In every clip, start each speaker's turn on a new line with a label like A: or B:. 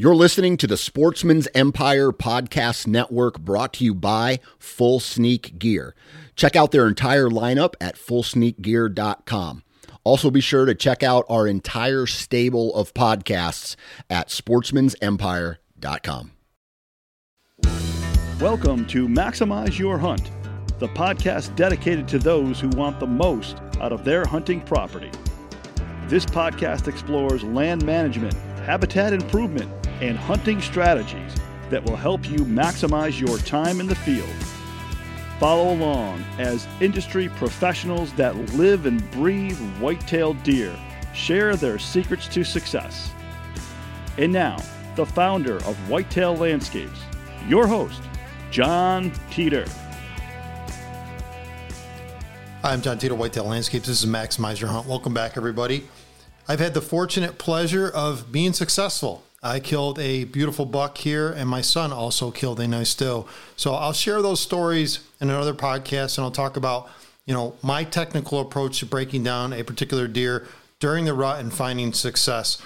A: You're listening to the Sportsmen's Empire Podcast Network brought to you by Full Sneak Gear. Check out their entire lineup at fullsneakgear.com. Also, be sure to check out our entire stable of podcasts at sportsmansempire.com.
B: Welcome to Maximize Your Hunt, the podcast dedicated to those who want the most out of their hunting property. This podcast explores land management, habitat improvement, and hunting strategies that will help you maximize your time in the field. Follow along as industry professionals that live and breathe white-tailed deer share their secrets to success. And now, the founder of Whitetail Landscapes, your host, Jon
C: Teater. I'm Jon Teater, Whitetail Landscapes. This is Maximize Your Hunt. Welcome back, everybody. I've had the fortunate pleasure of being successful I killed a beautiful buck here, and my son also killed a nice doe. So I'll share those stories in another podcast, and I'll talk about you know my technical approach to breaking down a particular deer during the rut and finding success.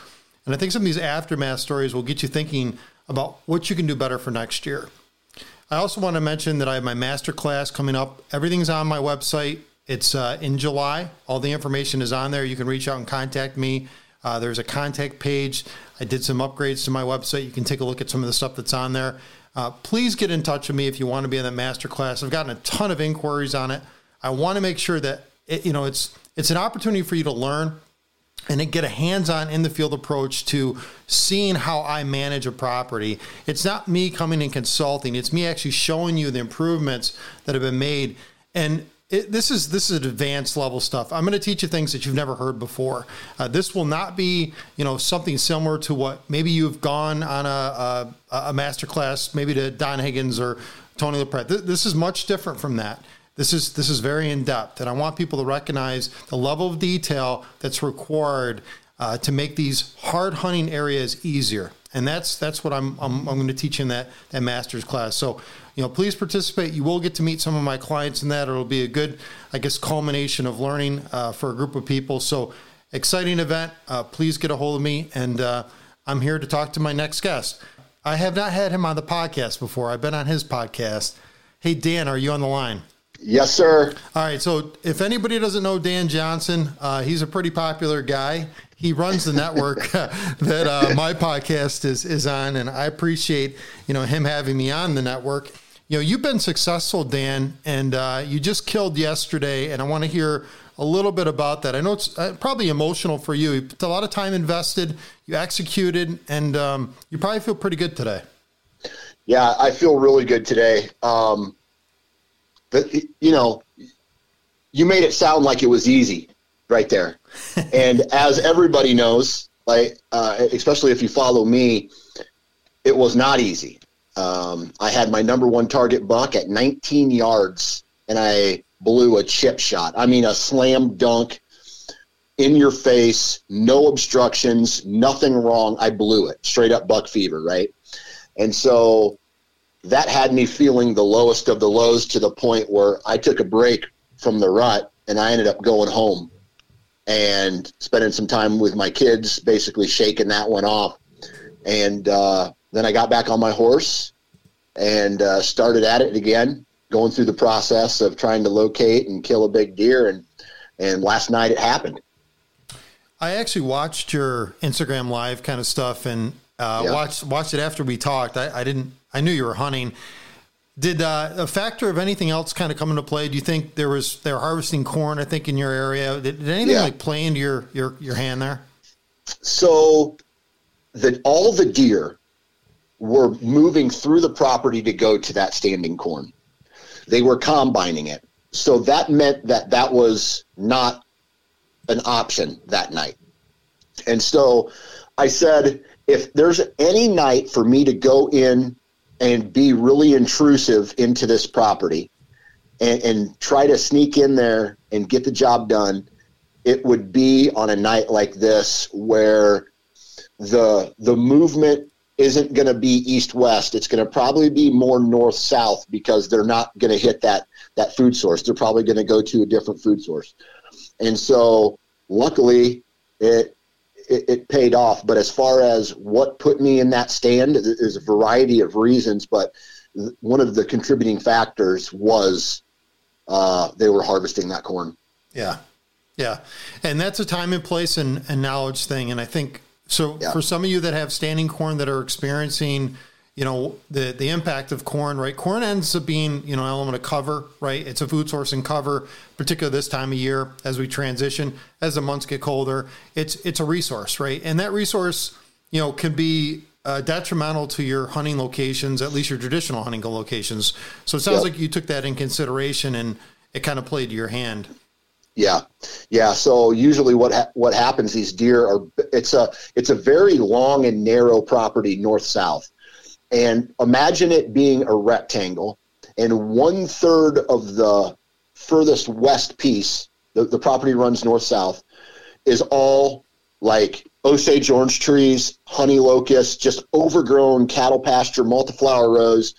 C: And I think some of these aftermath stories will get you thinking about what you can do better for next year. I also want to mention that I have my master class coming up. Everything's on my website. It's uh, in July. All the information is on there. You can reach out and contact me. Uh, there's a contact page. I did some upgrades to my website. You can take a look at some of the stuff that's on there. Uh, please get in touch with me if you want to be in that master class. I've gotten a ton of inquiries on it. I want to make sure that it, you know it's it's an opportunity for you to learn and get a hands-on in the field approach to seeing how I manage a property. It's not me coming and consulting. It's me actually showing you the improvements that have been made. And it, this is this is advanced level stuff. I'm going to teach you things that you've never heard before. Uh, this will not be you know something similar to what maybe you've gone on a a, a master class, maybe to Don Higgins or Tony LaPratt. This, this is much different from that. This is this is very in depth, and I want people to recognize the level of detail that's required uh, to make these hard hunting areas easier. And that's that's what I'm I'm, I'm going to teach in that that master's class. So you know, please participate. You will get to meet some of my clients in that. It'll be a good, I guess, culmination of learning uh, for a group of people. So exciting event. Uh, please get a hold of me, and uh, I'm here to talk to my next guest. I have not had him on the podcast before. I've been on his podcast. Hey, Dan, are you on the line?
D: Yes, sir.
C: All right. So, if anybody doesn't know Dan Johnson, uh, he's a pretty popular guy. He runs the network that uh, my podcast is is on, and I appreciate you know him having me on the network you know, you've been successful, Dan, and uh, you just killed yesterday, and I want to hear a little bit about that. I know it's uh, probably emotional for you. It's a lot of time invested, you executed, and um, you probably feel pretty good today.
D: Yeah, I feel really good today. Um, but you know, you made it sound like it was easy right there, and as everybody knows, like uh, especially if you follow me, it was not easy. Um, I had my number one target buck at 19 yards, and I blew a chip shot. I mean, a slam dunk in your face, no obstructions, nothing wrong. I blew it straight up buck fever, right? And so that had me feeling the lowest of the lows to the point where I took a break from the rut and I ended up going home and spending some time with my kids, basically shaking that one off. And uh, then I got back on my horse and uh, started at it again, going through the process of trying to locate and kill a big deer. And and last night it happened.
C: I actually watched your Instagram live kind of stuff and uh, yeah. watched watched it after we talked. I, I, didn't. I knew you were hunting. Did uh, a factor of anything else kind of come into play? Do you think there was they were harvesting corn? I think in your area. Did, did anything yeah. like play into your your your hand there?
D: So, that all the deer were moving through the property to go to that standing corn. They were combining it. So that meant that that was not an option that night. And so I said, if there's any night for me to go in and be really intrusive into this property and, and try to sneak in there and get the job done, it would be on a night like this where the the movement isn't going to be east west. It's going to probably be more north south because they're not going to hit that that food source. They're probably going to go to a different food source. And so, luckily, it it, it paid off. But as far as what put me in that stand, there's a variety of reasons, but one of the contributing factors was uh, they were harvesting that corn.
C: Yeah. Yeah. And that's a time and place and, and knowledge thing. And I think so yeah. for some of you that have standing corn that are experiencing, you know, the, the impact of corn, right? Corn ends up being, you know, an element of cover, right? It's a food source and cover, particularly this time of year as we transition, as the months get colder. It's it's a resource, right? And that resource, you know, can be uh, detrimental to your hunting locations, at least your traditional hunting locations. So it sounds yep. like you took that in consideration and it kind of played to your hand.
D: Yeah, yeah. So usually, what ha- what happens? These deer are. It's a it's a very long and narrow property, north south, and imagine it being a rectangle, and one third of the furthest west piece, the, the property runs north south, is all like Osage orange trees, honey locusts, just overgrown cattle pasture, multiflora rose.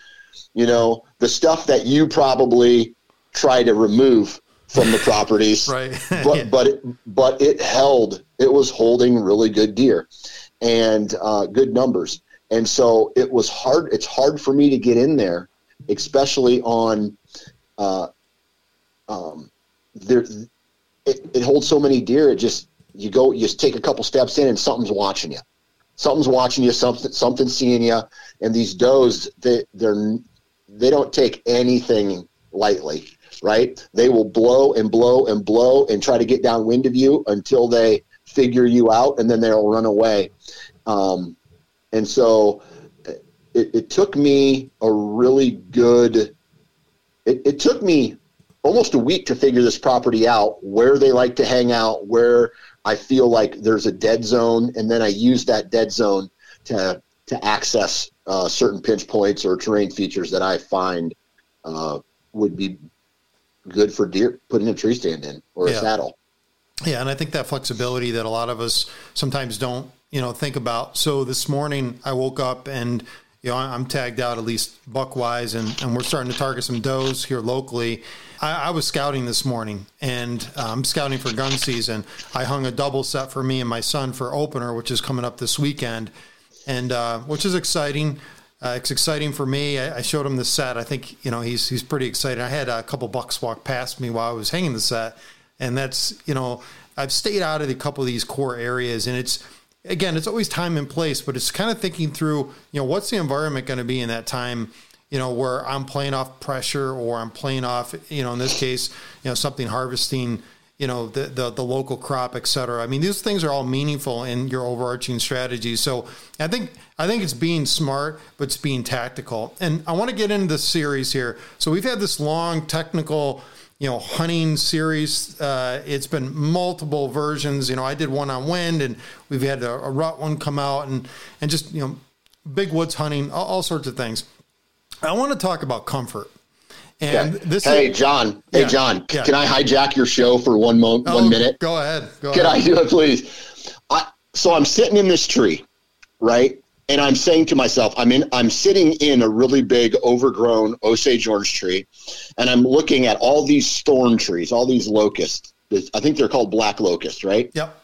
D: You know the stuff that you probably try to remove from the properties.
C: right.
D: but yeah. but it, but it held. It was holding really good deer and uh, good numbers. And so it was hard. It's hard for me to get in there, especially on. Uh, um, there, it, it holds so many deer. It just you go, you just take a couple steps in, and something's watching you. Something's watching you. Something, something's seeing you. And these does, they, they're, they don't take anything lightly right? They will blow and blow and blow and try to get downwind of you until they figure you out, and then they'll run away. Um, and so it, it, took me a really good. It, it took me almost a week to figure this property out, where they like to hang out, where I feel like there's a dead zone, and then I use that dead zone to to access uh, certain pinch points or terrain features that I find uh, would be good for deer putting a tree stand in or yeah. a saddle.
C: Yeah, and I think that flexibility that a lot of us sometimes don't, you know, think about. So this morning I woke up and you know I'm tagged out at least buck wise, and, and we're starting to target some does here locally. I, I was scouting this morning, and I'm um, scouting for gun season. I hung a double set for me and my son for opener, which is coming up this weekend, and uh, which is exciting. Uh, it's exciting for me. I, I, showed him the set. I think you know he's he's pretty excited. I had a couple bucks walk past me while I was hanging the set, and that's you know I've stayed out of a couple of these core areas, and it's again it's always time and place, but it's kind of thinking through you know what's the environment going to be in that time. You know where I'm playing off pressure, or I'm playing off you know in this case you know something harvesting you know the, the, the local crop, et cetera. I mean, these things are all meaningful in your overarching strategy. So I think I think it's being smart, but it's being tactical. And I want to get into the series here. So we've had this long technical, you know, hunting series. Uh, it's been multiple versions. You know, I did one on wind, and we've had a, a rut one come out, and and just you know, big woods hunting, all, all sorts of things. I want to talk about comfort and
D: yeah. this hey, is, Jon. Hey, yeah, Jon. Yeah. Can I hijack your show for one mo- oh, one minute?
C: Go ahead. Go
D: can
C: ahead.
D: I do it, please? I, so I'm sitting in this tree, right? And I'm saying to myself, I'm in. I'm sitting in a really big, overgrown Osage orange tree, and I'm looking at all these thorn trees, all these locusts. I think they're called black locusts, right?
C: Yep.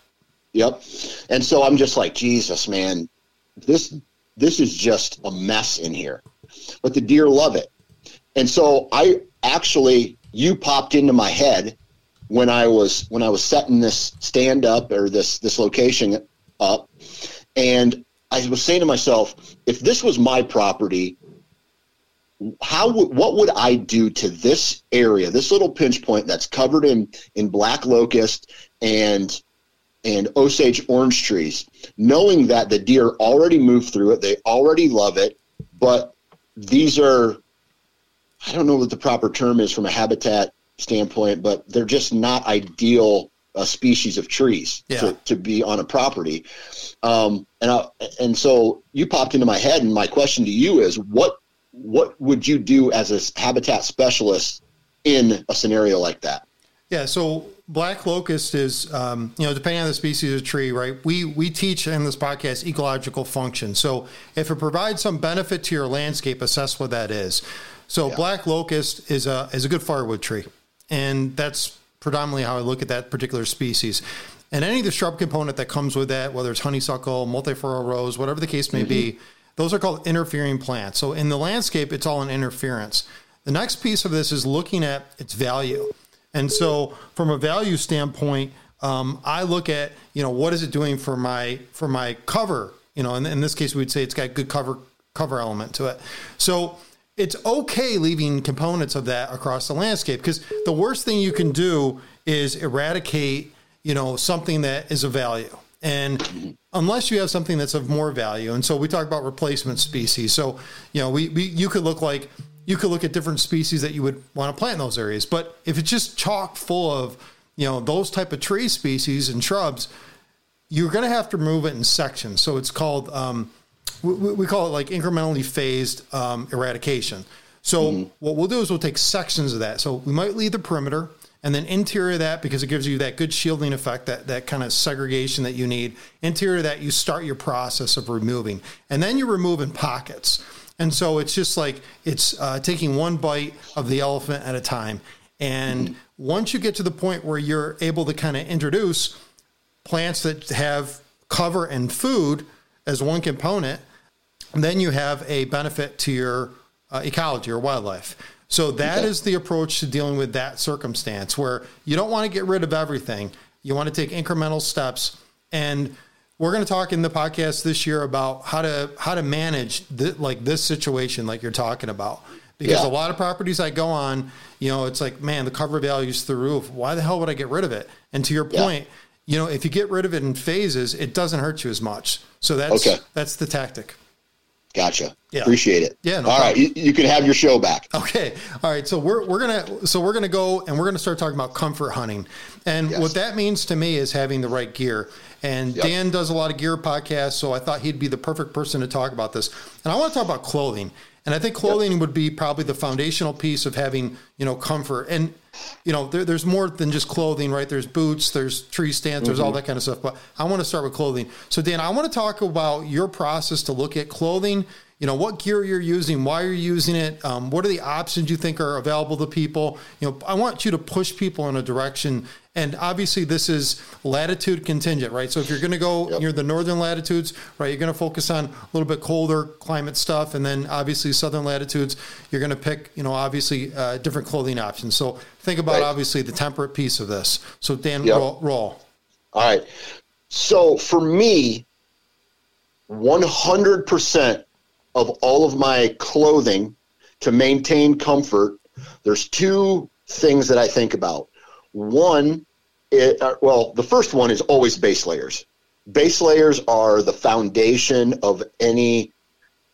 D: Yep. And so I'm just like, Jesus, man, this this is just a mess in here. But the deer love it. And so I actually, you popped into my head when I was when I was setting this stand up or this this location up, and I was saying to myself, if this was my property, how what would I do to this area, this little pinch point that's covered in in black locust and and Osage orange trees, knowing that the deer already moved through it, they already love it, but these are I don't know what the proper term is from a habitat standpoint, but they're just not ideal uh, species of trees yeah. to, to be on a property. Um, and I, and so you popped into my head, and my question to you is, what what would you do as a habitat specialist in a scenario like that?
C: Yeah, so black locust is, um, you know, depending on the species of tree, right? We we teach in this podcast ecological function. So if it provides some benefit to your landscape, assess what that is. So yeah. black locust is a is a good firewood tree, and that's predominantly how I look at that particular species. And any of the shrub component that comes with that, whether it's honeysuckle, multiflora rose, whatever the case may be, those are called interfering plants. So in the landscape, it's all an interference. The next piece of this is looking at its value. And so from a value standpoint, um, I look at, you know, what is it doing for my for my cover? You know, and in this case, we'd say it's got good cover cover element to it. So it's okay leaving components of that across the landscape because the worst thing you can do is eradicate, you know, something that is of value. And unless you have something that's of more value, and so we talk about replacement species. So, you know, we, we you could look like you could look at different species that you would want to plant in those areas. But if it's just chock full of, you know, those type of tree species and shrubs, you're going to have to remove it in sections. So it's called, um, we, we, call it like incrementally phased um, eradication. So mm-hmm. what we'll do is we'll take sections of that. So we might leave the perimeter and then interior that because it gives you that good shielding effect, that that kind of segregation that you need. Interior that you start your process of removing, and then you remove in pockets. And so it's just like it's uh, taking one bite of the elephant at a time. And mm-hmm. once you get to the point where you're able to kind of introduce plants that have cover and food as one component, then you have a benefit to your uh, ecology or wildlife. So that okay. is the approach to dealing with that circumstance where you don't want to get rid of everything. You want to take incremental steps. And we're going to talk in the podcast this year about how to how to manage th- like this situation like you're talking about because yeah. a lot of properties I go on, you know, it's like, man, the cover value's through the roof. Why the hell would I get rid of it? And to your point, yeah. you know, if you get rid of it in phases, it doesn't hurt you as much. So that's okay. that's the tactic.
D: Gotcha. Yeah. Appreciate it.
C: Yeah.
D: No All right, you, you, can have your show back.
C: Okay. All right. So we're we're gonna so we're gonna go and we're gonna start talking about comfort hunting, and yes. what that means to me is having the right gear. And yep. Dan does a lot of gear podcasts, so I thought he'd be the perfect person to talk about this. And I want to talk about clothing. And I think clothing yep. would be probably the foundational piece of having, you know, comfort. And, you know, there, there's more than just clothing, right? There's boots, there's tree stands, there's mm-hmm. all that kind of stuff. But I want to start with clothing. So, Dan, I want to talk about your process to look at clothing you know what gear you're using why you're using it um, what are the options you think are available to people you know i want you to push people in a direction and obviously this is latitude contingent right so if you're going to go yep. near the northern latitudes right you're going to focus on a little bit colder climate stuff and then obviously southern latitudes you're going to pick you know obviously uh, different clothing options so think about right. obviously the temperate piece of this so dan yep. roll, roll
D: all right so for me 100% of all of my clothing to maintain comfort, there's two things that I think about. One, it, uh, well, the first one is always base layers. Base layers are the foundation of any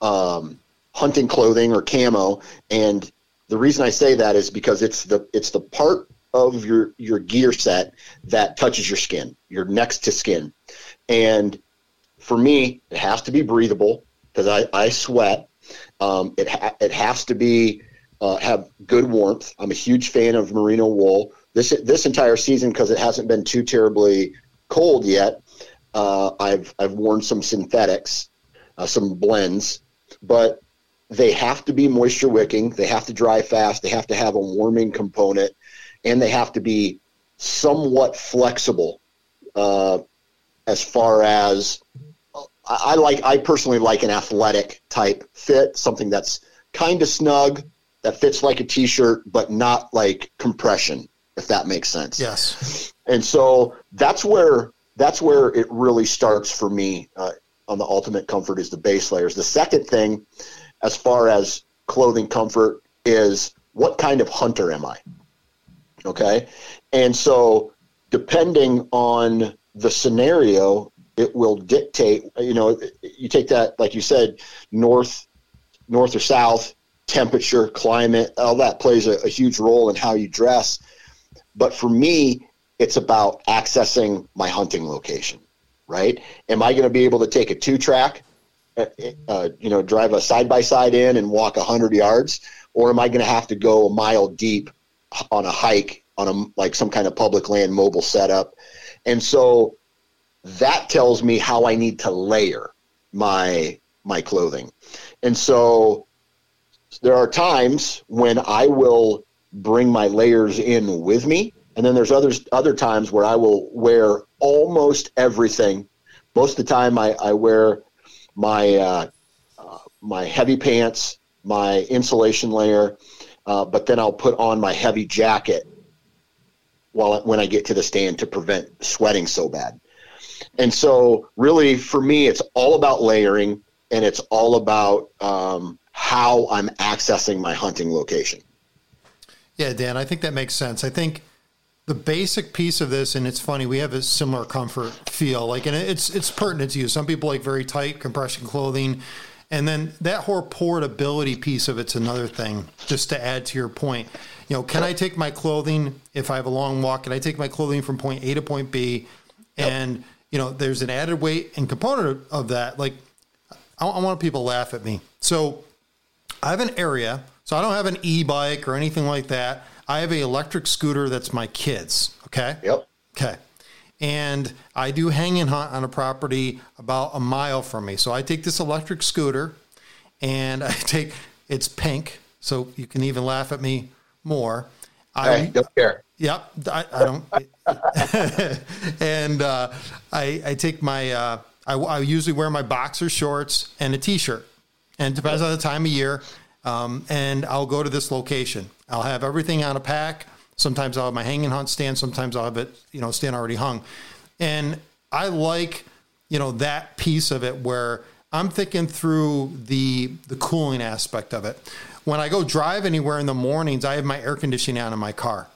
D: um, hunting clothing or camo, and the reason I say that is because it's the it's the part of your your gear set that touches your skin, your next to skin, and for me, it has to be breathable because I, I sweat. Um, it ha- it has to be uh, have good warmth. I'm a huge fan of merino wool. This this entire season because it hasn't been too terribly cold yet. Uh, I've I've worn some synthetics, uh, some blends, but they have to be moisture wicking. They have to dry fast. They have to have a warming component, and they have to be somewhat flexible uh, as far as I, like I personally like an athletic type fit, something that's kind of snug, that fits like a t-shirt, but not like compression, if that makes sense.
C: Yes.
D: And so that's where that's where it really starts for me uh, on the ultimate comfort is the base layers. The second thing, as far as clothing comfort, is what kind of hunter am I? Okay, and so depending on the scenario, it will dictate you know you take that like you said north north or south temperature climate all that plays a, a huge role in how you dress but for me it's about accessing my hunting location right? Am i going to be able to take a two track uh, uh, you know drive a side by side in and walk 100 yards? Or am i going to have to go a mile deep on a hike on a like some kind of public land mobile setup? And so that tells me how I need to layer my my clothing. And so there are times when I will bring my layers in with me And then there's others other times where I will wear almost everything. Most of the time, I, I wear my uh, uh, my heavy pants, my insulation layer, uh, but then I'll put on my heavy jacket while when I get to the stand to prevent sweating so bad. And so, really, for me, it's all about layering, and it's all about um, how I'm accessing my hunting location.
C: Yeah, Dan, I think that makes sense. I think the basic piece of this, and it's funny, we have a similar comfort feel. Like, and it's it's pertinent to you. Some people like very tight compression clothing, and then that whole portability piece of it's another thing. Just to add to your point, you know, can I take my clothing if I have a long walk? Can I take my clothing from point A to point B? Yep. And you know, there's an added weight and component of that. Like, I, I want people to laugh at me. So, I have an area. So I don't have an e-bike or anything like that. I have an electric scooter that's my kids. Okay.
D: Yep.
C: Okay. And I do hang and hunt on a property about a mile from me. So I take this electric scooter and I take it's pink, so you can even laugh at me more.
D: I don't care.
C: Yep, I, I don't. and uh, I, I take my. Uh, I, I, usually wear my boxer shorts and a t-shirt, and it depends on the time of year. Um, and I'll go to this location. I'll have everything on a pack. Sometimes I'll have my hanging hunt stand. Sometimes I'll have it, you know, stand already hung. And I like, you know, that piece of it where I'm thinking through the the cooling aspect of it. When I go drive anywhere in the mornings, I have my air conditioning on in my car.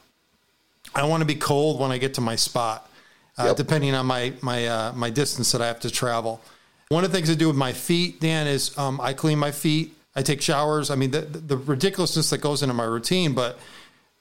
C: I want to be cold when I get to my spot, uh, yep. depending on my my uh, my distance that I have to travel. One of the things I do with my feet, Dan, is um, I clean my feet. I take showers. I mean, the, the ridiculousness that goes into my routine, but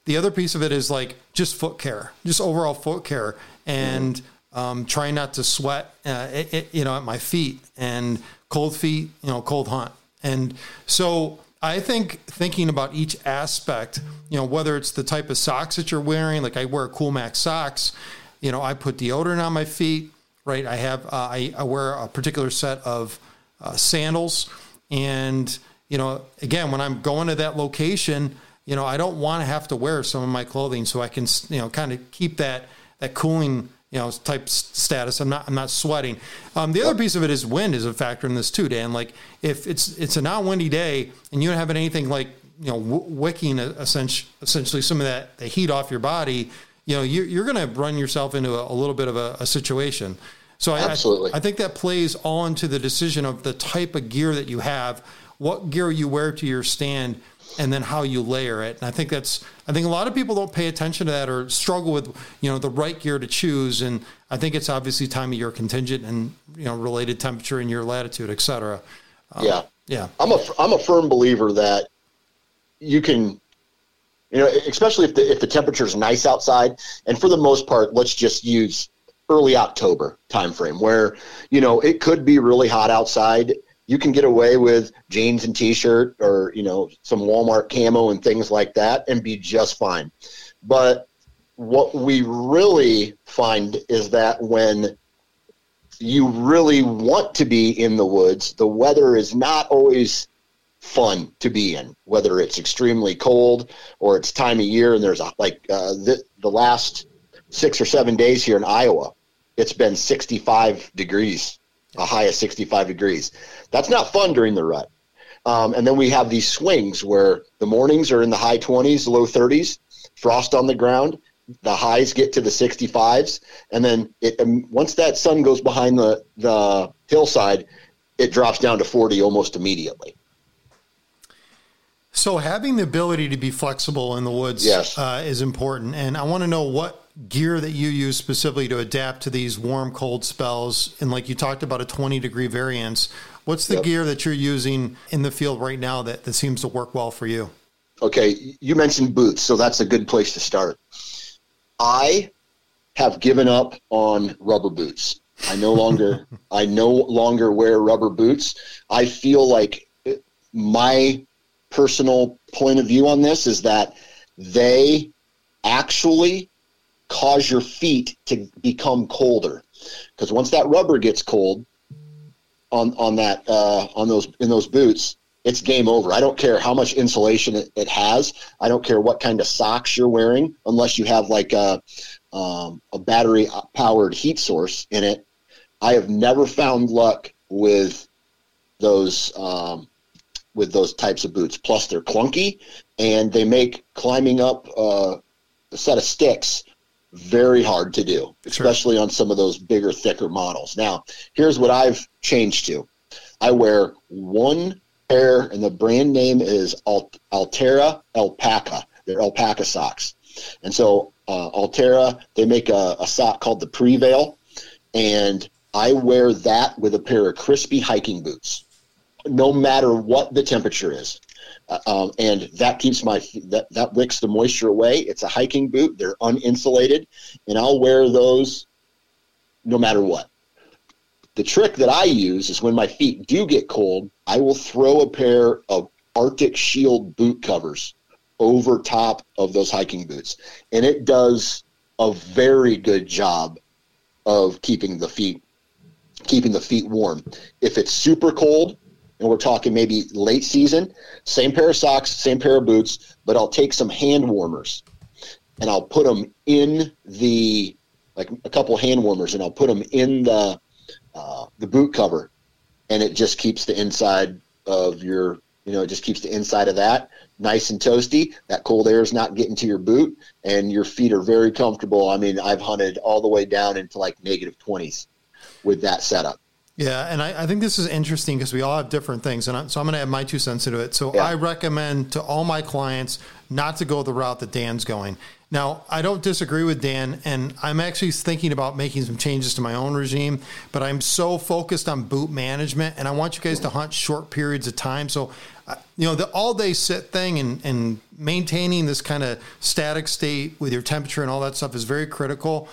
C: the other piece of it is like just foot care, just overall foot care, and mm-hmm. um, trying not to sweat, uh, it, it, you know, at my feet and cold feet, you know, cold hunt. And so I think thinking about each aspect, you know, whether it's the type of socks that you're wearing, like I wear Cool Max socks, you know, I put deodorant on my feet, right? I have, uh, I, I, wear a particular set of uh, sandals and, you know, again, when I'm going to that location, you know, I don't want to have to wear some of my clothing so I can, you know, kind of keep that that cooling, you know, type status. I'm not I'm not sweating. Um, the other piece of it is wind is a factor in this too, Dan. Like if it's it's a not windy day and you don't have anything like you know wicking essentially essentially some of that the heat off your body, you know, you're, you're going to run yourself into a, a little bit of a, a situation. So
D: Absolutely.
C: I, I think that plays all into the decision of the type of gear that you have what gear you wear to your stand and then how you layer it. And I think that's I think a lot of people don't pay attention to that or struggle with you know the right gear to choose. And I think it's obviously time of year contingent and you know related temperature and your latitude, et cetera.
D: Um, yeah,
C: yeah.
D: I'm a I'm a firm believer that you can. You know, especially if the if the temperature is nice outside, and for the most part, let's just use early October timeframe, where you know it could be really hot outside, you can get away with jeans and t-shirt or you know some Walmart camo and things like that and be just fine. But what we really find is that when you really want to be in the woods, the weather is not always fun to be in, whether it's extremely cold or it's time of year and there's a, like uh, the, the last six or seven days here in Iowa, it's been 65 degrees a high of 65 degrees. That's not fun during the rut. Um, and then we have these swings where the mornings are in the high 20s, low 30s, frost on the ground. The highs get to the 65s, and then it, um, once that sun goes behind the the hillside, it drops down to 40 almost immediately.
C: So having the ability to be flexible in the woods
D: yes.
C: uh, is important, and I want to know what gear that you use specifically to adapt to these warm cold spells and like you talked about a 20 degree variance what's the yep. gear that you're using in the field right now that, that seems to work well for you?
D: Okay you mentioned boots so that's a good place to start. I have given up on rubber boots. I no longer i no longer wear rubber boots. I feel like my personal point of view on this is that they actually cause your feet to become colder because once that rubber gets cold on on that uh, on those in those boots it's game over. I don't care how much insulation it, it has. I don't care what kind of socks you're wearing, unless you have like a, um, a battery powered heat source in it. I have never found luck with those um, with those types of boots. Plus, they're clunky and they make climbing up uh, a set of sticks very hard to do, especially sure. on some of those bigger, thicker models. Now, here's what I've changed to I wear one pair, and the brand name is Altera Alpaca. They're alpaca socks. And so, uh, Altera, they make a, a sock called the Prevail, and I wear that with a pair of Crispi hiking boots, no matter what the temperature is. Uh, um, and that keeps my that that wicks the moisture away. It's a hiking boot; they're uninsulated, and I'll wear those no matter what. The trick that I use is when my feet do get cold, I will throw a pair of Arctic Shield boot covers over top of those hiking boots, and it does a very good job of keeping the feet keeping the feet warm. If it's super cold, and we're talking maybe late season, same pair of socks, same pair of boots, but I'll take some hand warmers and I'll put them in the like a couple hand warmers and I'll put them in the uh, the boot cover, and it just keeps the inside of your you know it just keeps the inside of that nice and toasty. That cold air is not getting to your boot, and your feet are very comfortable. I mean, I've hunted all the way down into like negative twenties with that setup.
C: Yeah, and I, I, think this is interesting because we all have different things, and I, so I'm going to add my two cents into it. So yeah. I recommend to all my clients not to go the route that Dan's going. Now, I don't disagree with Dan, and I'm actually thinking about making some changes to my own regime, but I'm so focused on boot management, and I want you guys to hunt short periods of time. So, uh, you know, the all day sit thing and, and maintaining this kind of static state with your temperature and all that stuff is very critical.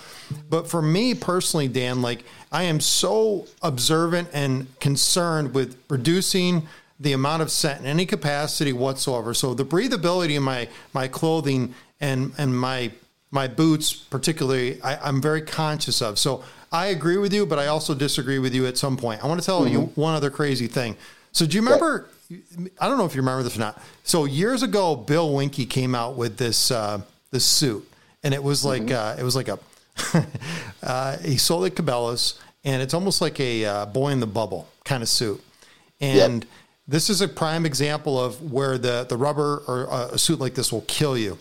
C: But for me personally, Dan, like I am so observant and concerned with reducing the amount of scent in any capacity whatsoever. So the breathability in my my clothing and and my my boots particularly I, am very conscious of. So I agree with you, but I also disagree with you at some point. I want to tell mm-hmm. you one other crazy thing. So do you remember? I don't know if you remember this or not. So years ago, Bill Winke came out with this uh, this suit, and it was like mm-hmm. uh, it was like a uh, he sold it Cabela's, and it's almost like a uh, boy in the bubble kind of suit, and. Yep. This is a prime example of where the, the rubber or uh, a suit like this will kill you.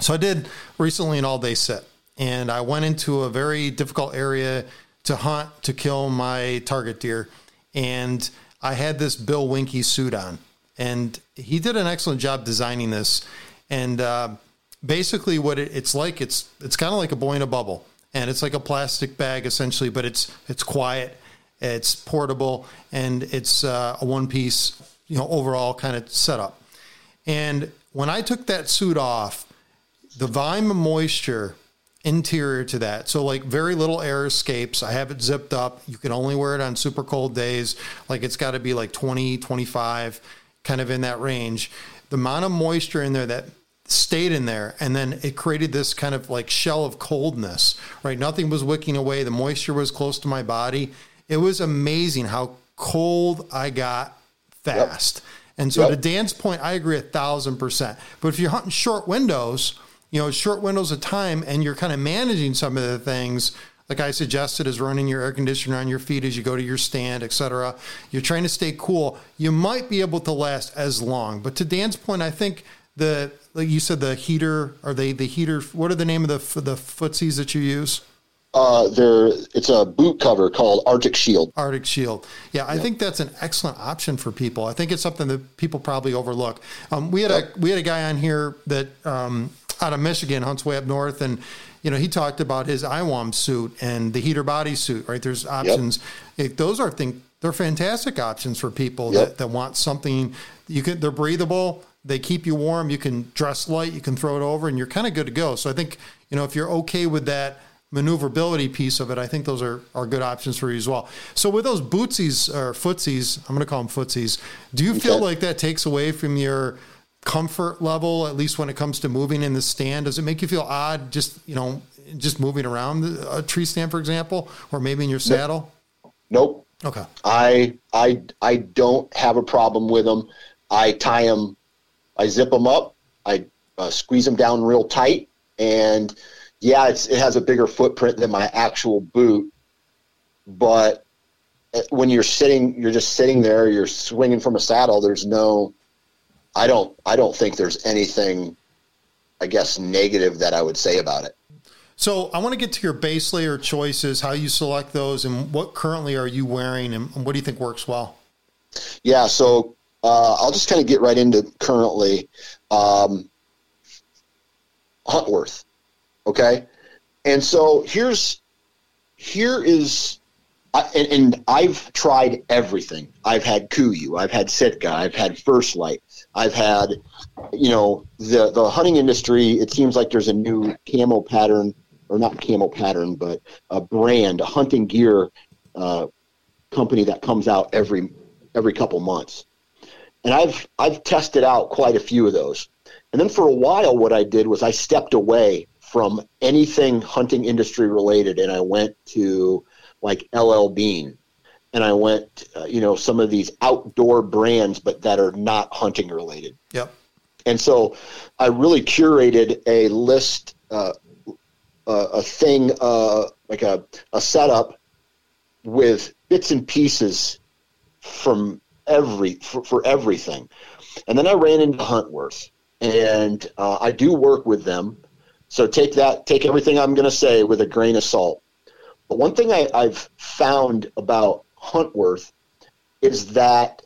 C: So I did recently an all day sit, and I went into a very difficult area to hunt to kill my target deer, and I had this Bill Winke suit on, and he did an excellent job designing this, and uh, basically what it, it's like it's it's kind of like a boy in a bubble, and it's like a plastic bag essentially, but it's it's quiet, it's portable, and it's uh, a one piece, you know, overall kind of setup. And when I took that suit off, the volume of moisture interior to that. So like very little air escapes. I have it zipped up. You can only wear it on super cold days. Like it's got to be like 20, 25, kind of in that range. The amount of moisture in there that stayed in there and then it created this kind of like shell of coldness, right? Nothing was wicking away. The moisture was close to my body. It was amazing how cold I got fast. Yep. And so yep. to Dan's point, I agree a thousand percent. But if you're hunting short windows, you know, short windows of time and you're kind of managing some of the things like I suggested is running your air conditioner on your feet as you go to your stand, etc. You're trying to stay cool. You might be able to last as long. But to Dan's point, I think the you said the heater are they the heater what are the name of the the footsies that you use?
D: Uh, there, it's a boot cover called Arctic Shield.
C: Arctic Shield. Yeah, I think that's an excellent option for people. I think it's something that people probably overlook. Um, we had yep. a we had a guy on here that um, out of Michigan, hunts way up north, and you know he talked about his IWAM suit and the heater body suit. Right, there's options. Yep. those are think they're fantastic options for people yep. that, that want something. You can they're breathable. They keep you warm. You can dress light. You can throw it over, and you're kind of good to go. So I think you know if you're okay with that maneuverability piece of it, I think those are, are good options for you as well. So with those bootsies or footsies, I'm going to call them footsies. Do you okay. feel like that takes away from your comfort level, at least when it comes to moving in the stand? Does it make you feel odd just, you know, just moving around a tree stand, for example, or maybe in your saddle?
D: Nope.
C: Okay.
D: I I I don't have a problem with them. I tie them, I zip them up, I uh, squeeze them down real tight, and yeah, it's, it has a bigger footprint than my actual boot, but uh, when you're sitting, you're just sitting there, you're swinging from a saddle. There's no, I don't, I don't think there's anything, I guess, negative that I would say about it.
C: So I want to get to your base layer choices, how you select those, and what currently are you wearing, and what do you think works well?
D: Yeah, so uh, I'll just kind of get right into currently um, Huntworth. Okay, and so here's here is and, and, I've tried everything. I've had Kuiu, I've had Sitka, I've had First Light, I've had, you know, the the hunting industry. It seems like there's a new camo pattern or not camo pattern, but a brand, a hunting gear uh, company that comes out every every couple months. And I've I've tested out quite a few of those. And then for a while, what I did was I stepped away from anything hunting industry related, and I went to like LL Bean, and I went, uh, you know, some of these outdoor brands, but that are not hunting related.
C: Yep.
D: And so I really curated a list uh, uh, a thing uh, like a, a setup with bits and pieces from every for, for everything. And then i ran into huntworth and uh, i do work with them. So take that take everything i'm going to say with a grain of salt. But one thing I, i've found about huntworth is that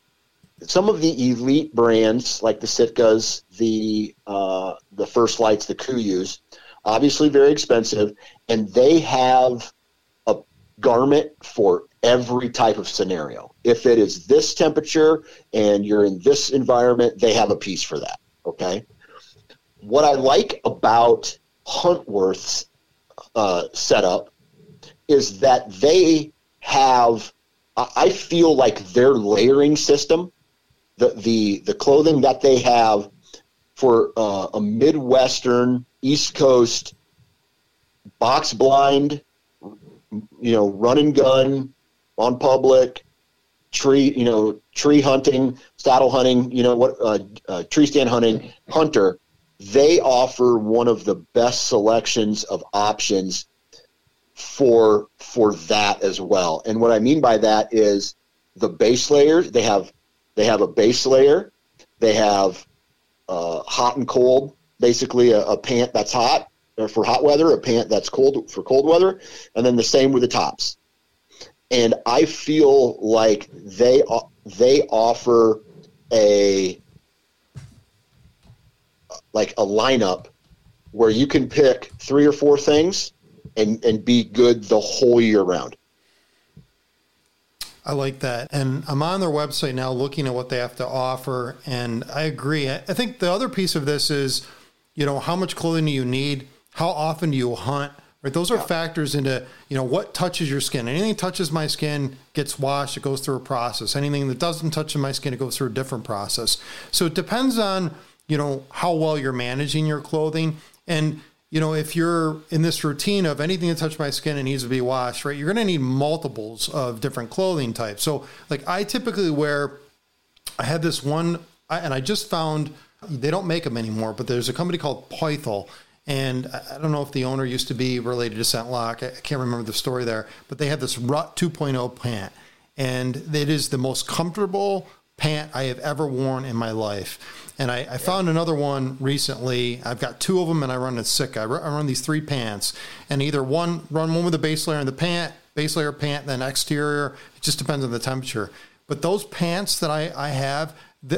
D: some of the elite brands like the sitkas the uh, the first lights the Kuius obviously very expensive, and they have a garment for every type of scenario. If it is this temperature and you're in this environment, they have a piece for that. Okay. What I like about Huntworth's uh, setup is that they have, I feel like their layering system, the the the clothing that they have for uh, a midwestern East Coast box blind, you know, run and gun on public, tree, you know, tree hunting, saddle hunting, you know, what uh, uh, tree stand hunting, hunter. They offer one of the best selections of options for for that as well. And what I mean by that is the base layers. They have they have a base layer. They have uh, hot and cold basically a, a pant that's hot or for hot weather, a pant that's cold for cold weather, and then the same with the tops. And I feel like they they offer a like a lineup where you can pick three or four things and and be good the whole year round.
C: I like that. And I'm on their website now looking at what they have to offer. And I agree. I think the other piece of this is you know, how much clothing do you need? How often do you hunt? Right, those are yeah. factors into you know what touches your skin. Anything that touches my skin gets washed. It goes through a process. Anything that doesn't touch my skin, it goes through a different process. So it depends on you know how well you're managing your clothing and you know, if you're in this routine of anything that touches my skin and needs to be washed, right, you're going to need multiples of different clothing types. So, like, I typically wear, I had this one, and I just found they don't make them anymore, but there's a company called Pythol. And I don't know if the owner used to be related to Scentlock. I can't remember the story there, but they have this Rut 2.0 pant. And it is the most comfortable pant I have ever worn in my life. And I, I found another one recently. I've got two of them, and I run a sick. I run, these three pants, and either one run one with a base layer in the pant, base layer pant, then exterior. It just depends on the temperature. But those pants that I, I have,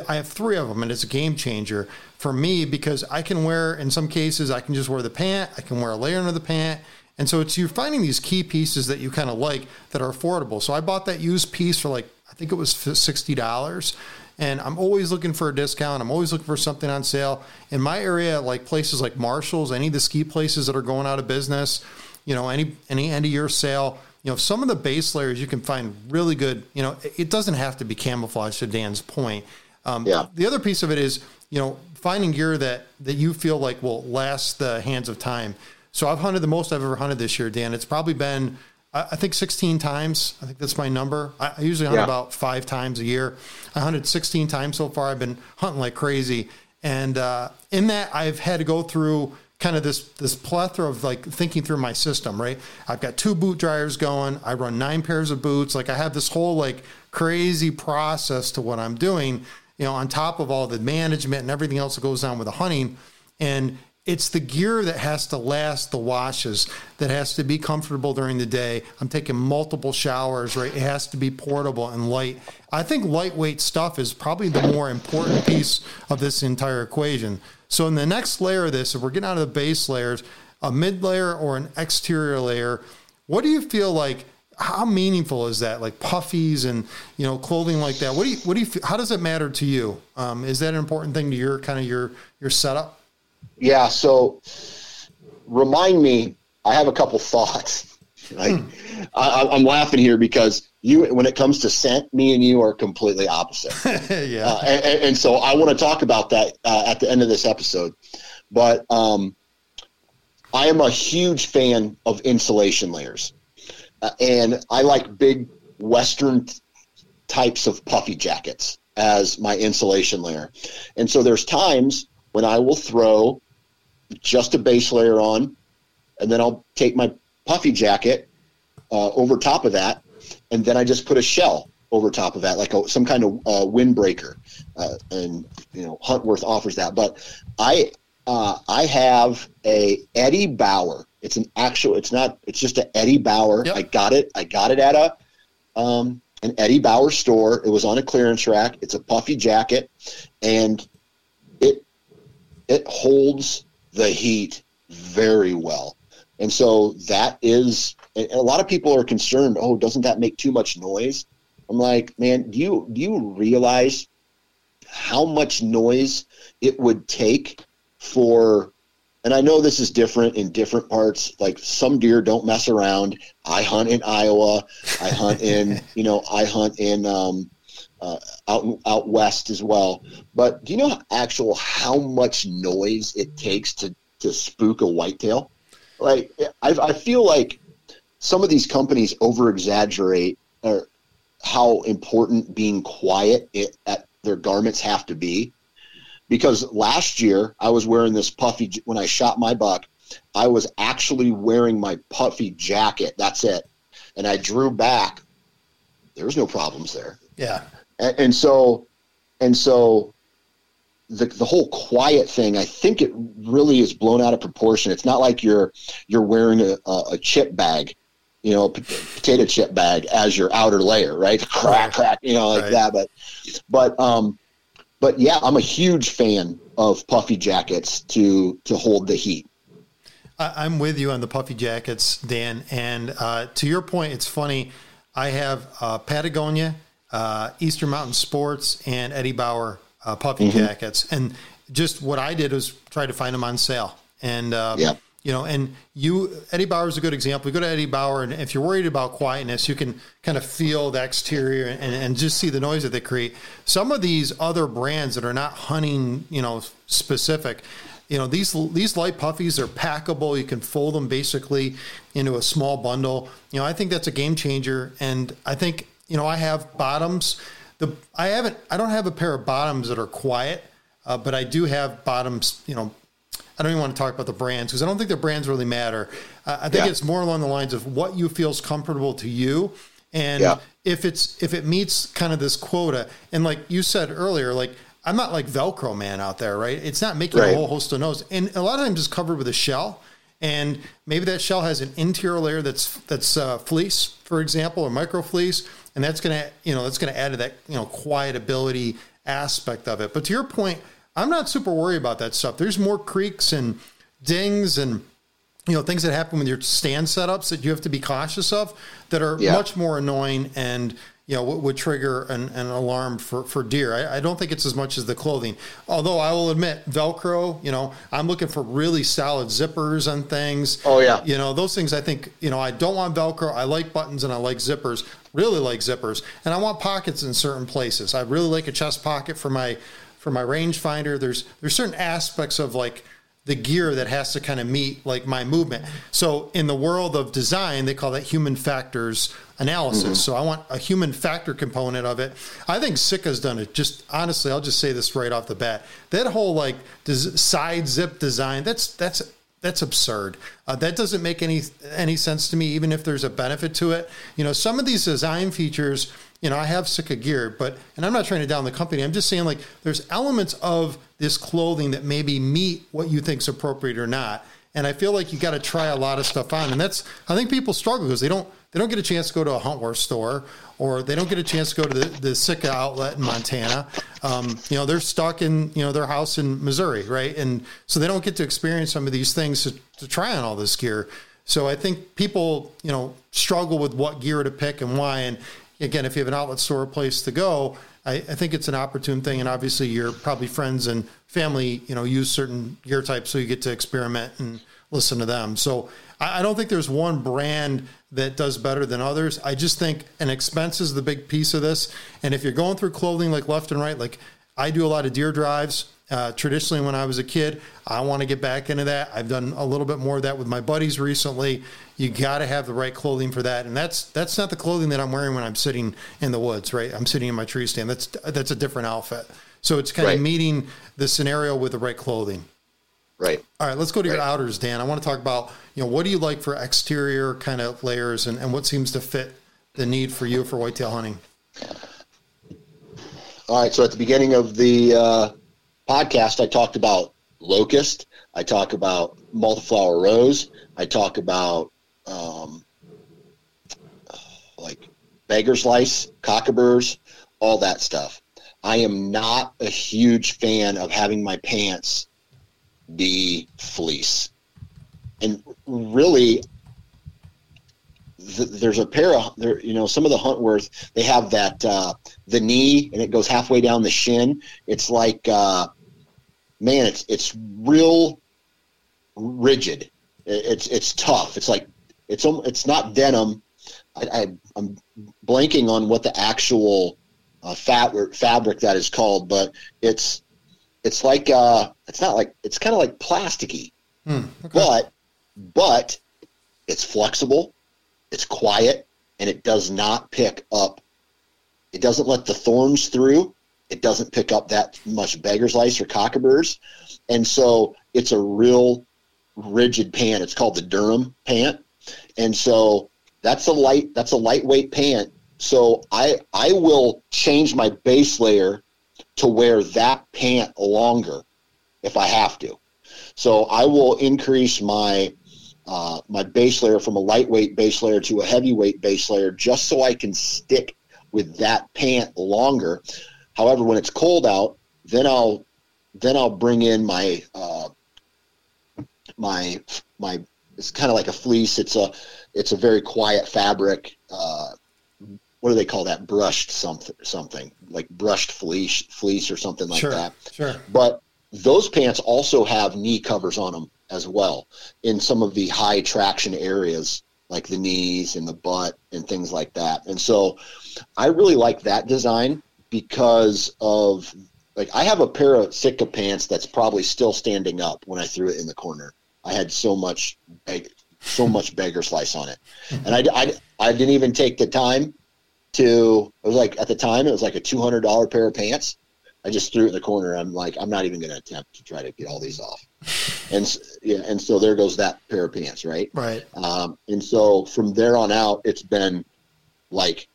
C: I have three of them, and it's a game changer for me because I can wear, in some cases, I can just wear the pant, I can wear a layer under the pant. And so it's you're finding these key pieces that you kind of like that are affordable. So I bought that used piece for like, I think it was $60. And I'm always looking for a discount. I'm always looking for something on sale. In my area, like places like Marshalls, any of the ski places that are going out of business, you know, any any end of year sale, you know, some of the base layers you can find really good. You know, it doesn't have to be camouflage to Dan's point. Um, yeah. The other piece of it is, you know, finding gear that that you feel like will last the hands of time. So I've hunted the most I've ever hunted this year, Dan. It's probably been I, I think 16 times. I think that's my number. I, I usually hunt
D: Yeah.
C: about five times a year. I hunted 16 times so far. I've been hunting like crazy. And uh, in that, I've had to go through kind of this this plethora of like thinking through my system, right? I've got two boot dryers going. I run nine pairs of boots. Like I have this whole like crazy process to what I'm doing, you know, on top of all the management and everything else that goes on with the hunting. And it's the gear that has to last the washes, that has to be comfortable during the day. I'm taking multiple showers, right? It has to be portable and light. I think lightweight stuff is probably the more important piece of this entire equation. So in the next layer of this, if we're getting out of the base layers, a mid layer or an exterior layer, what do you feel like? How meaningful is that? Like puffies and you know clothing like that. What do you what do you? How does it matter to you? Um, is that an important thing to your kind of your your setup?
D: Yeah. So remind me, I have a couple thoughts. Like, I, I'm laughing here because you, when it comes to scent, me and you are completely opposite.
C: yeah.
D: Uh, and, and- so I want to talk about that uh, at the end of this episode. But um, I am a huge fan of insulation layers, and I like big Western types of puffy jackets as my insulation layer. And so there's times when I will throw just a base layer on, and then I'll take my puffy jacket uh, over top of that, and then I just put a shell over top of that, like a, some kind of uh, windbreaker. Uh, and you know, Huntworth offers that. But I uh, I have a Eddie Bauer. It's an actual. It's not. It's just an Eddie Bauer.
C: Yep.
D: I got it. I got it at a um, an Eddie Bauer store. It was on a clearance rack. It's a puffy jacket, and it it holds the heat very well. And so that is, and a lot of people are concerned. Oh, doesn't that make too much noise? I'm like, man, do you do you realize how much noise it would take for? And I know this is different in different parts. Like some deer don't mess around. I hunt in Iowa. I hunt in, you know, I hunt in um, uh, out out west as well. But do you know actual how much noise it takes to to spook a whitetail? Like I, I feel like some of these companies over exaggerate how important being quiet it, at their garments have to be. Because last year I was wearing this puffy when I shot my buck. I was actually wearing my puffy jacket. That's it, and I drew back. There was no problems there
C: yeah.
D: and, and so and so the the whole quiet thing i think it really is blown out of proportion it's not like you're you're wearing a, a, chip bag you know a potato chip bag as your outer layer right crack crack you know like
C: Right.
D: that but but um but yeah i'm a huge fan of puffy jackets to to hold the heat
C: I'm with you on the puffy jackets, Dan. And uh, to your point, it's funny. I have uh, Patagonia, uh, Eastern Mountain Sports, and Eddie Bauer uh, puffy jackets. And just what I did was try to find them on sale. And uh,
D: Yeah.
C: You know, and you Eddie Bauer is a good example. You go to Eddie Bauer, and if you're worried about quietness, you can kind of feel the exterior and, and just see the noise that they create. Some of these other brands that are not hunting, you know, specific, you know, these these light puffies are packable. You can fold them basically into a small bundle. You know, I think that's a game changer, and I think you know I have bottoms. The I haven't I don't have a pair of bottoms that are quiet, uh, but I do have bottoms. You know, I don't even want to talk about the brands because I don't think the brands really matter. Uh, I think
D: Yeah.
C: it's more along the lines of what you feels comfortable to you, and
D: Yeah.
C: if it's if it meets kind of this quota. And like you said earlier, like I'm not like Velcro man out there, right? It's not making a whole host of noise, and a lot of times it's covered with a shell. And maybe that shell has an interior layer that's that's uh, fleece, for example, or micro fleece, and that's gonna you know that's gonna add to that you know quietability aspect of it. But to your point, I'm not super worried about that stuff. There's more creaks and dings and you know things that happen with your stand setups that you have to be cautious of that are
D: Yeah.
C: much more annoying and you know would, would trigger an, an alarm for, for deer I, I don't think it's as much as the clothing although i will admit velcro you know i'm looking for really solid zippers on things
D: Oh, yeah.
C: you know those things i think you know i don't want velcro i like buttons and i like zippers really like zippers and i want pockets in certain places i really like a chest pocket for my for my rangefinder there's there's certain aspects of like the gear that has to kind of meet like my movement. So in the world of design, they call that human factors analysis. Mm-hmm. So I want a human factor component of it. I think Sitka's done it. Just honestly, I'll just say this right off the bat. That whole like side zip design, that's that's that's absurd. Uh, that doesn't make any any sense to me, even if there's a benefit to it. You know, some of these design features you know, I have Sitka gear, but, and I'm not trying to down the company. I'm just saying like there's elements of this clothing that maybe meet what you think's appropriate or not. And I feel like you got to try a lot of stuff on. And that's, I think people struggle because they don't, they don't get a chance to go to a Huntworth store or they don't get a chance to go to the, the Sitka outlet in Montana. Um, you know, they're stuck in, you know, their house in Missouri, right? And so they don't get to experience some of these things to, to try on all this gear. So I think people, you know, struggle with what gear to pick and why. And again, if you have an outlet store, a place to go, I, I, think it's an opportune thing. And obviously, your probably friends and family, you know, use certain gear types, so you get to experiment and listen to them. So I, I don't think there's one brand that does better than others. I just think an expense is the big piece of this. And if you're going through clothing like left and right, like I do a lot of deer drives. Uh, traditionally, when I was a kid, I want to get back into that. I've done a little bit more of that with my buddies recently. You got to have the right clothing for that, and that's that's not the clothing that I'm wearing when I'm sitting in the woods. Right, I'm sitting in my tree stand. That's that's a different outfit. So it's kind right. of meeting the scenario with the right clothing.
D: Right.
C: All right, let's go to right. your outers, Dan. I want to talk about you know what do you like for exterior kind of layers, and, and what seems to fit the need for you for whitetail hunting.
D: All right. So at the beginning of the uh, podcast, I talked about locust. I talk about multiflora rose. I talk about um, like beggar's lice, cockaburs, all that stuff. I am not a huge fan of having my pants be fleece. And really, th- there's a pair of there, you know, some of the Huntworth they have that uh, the knee and it goes halfway down the shin. It's like uh, man, it's it's real rigid. It's it's tough. It's like it's it's not denim. I, I am blanking on what the actual uh, fat fabric that is called, but it's it's like uh, it's not like it's kind of like plasticky, hmm, okay. but but it's flexible, it's quiet, and it does not pick up. It doesn't let the thorns through, it doesn't pick up that much beggar's lice or cockaburs. And so it's a real rigid pant. It's called the Durham pant. And so that's a light that's a lightweight pant. So I I will change my base layer to wear that pant longer if I have to. So I will increase my uh, my base layer from a lightweight base layer to a heavyweight base layer just so I can stick with that pant longer However, when it's cold out, then I'll then I'll bring in my uh, my my. It's kind of like a fleece. It's a it's a very quiet fabric. Uh, what do they call that? Brushed something something like brushed fleece fleece or something like
C: sure,
D: that.
C: Sure.
D: But those pants also have knee covers on them as well in some of the high traction areas like the knees and the butt and things like that. And so I really like that design because of like I have a pair of Sitka pants that's probably still standing up when I threw it in the corner. I had so much so much beggar's slice on it, and I, I, I didn't even take the time to. It was like at the time it was like a two hundred dollar pair of pants. I just threw it in the corner. I'm like I'm not even going to attempt to try to get all these off, and yeah, and so there goes that pair of pants, right?
C: Right.
D: Um, and so from there on out, it's been like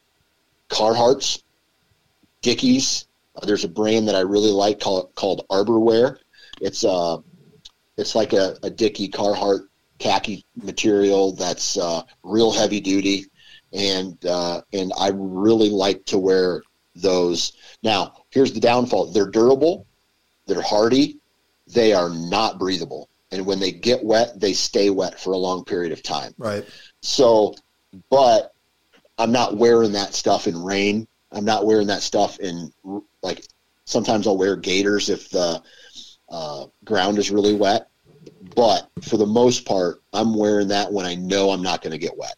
D: Carhartts Dickies. Uh, there's a brand that I really like called called Arborwear. It's uh it's like a, a Dickie Carhartt khaki material that's uh, real heavy duty, and uh, and I really like to wear those. Now, here's the downfall: they're durable, they're hardy, they are not breathable, and when they get wet, they stay wet for a long period of time.
C: Right.
D: So, but I'm not wearing that stuff in rain I'm not wearing that stuff in like sometimes I'll wear gaiters if the uh, ground is really wet. But for the most part, I'm wearing that when I know I'm not going to get wet.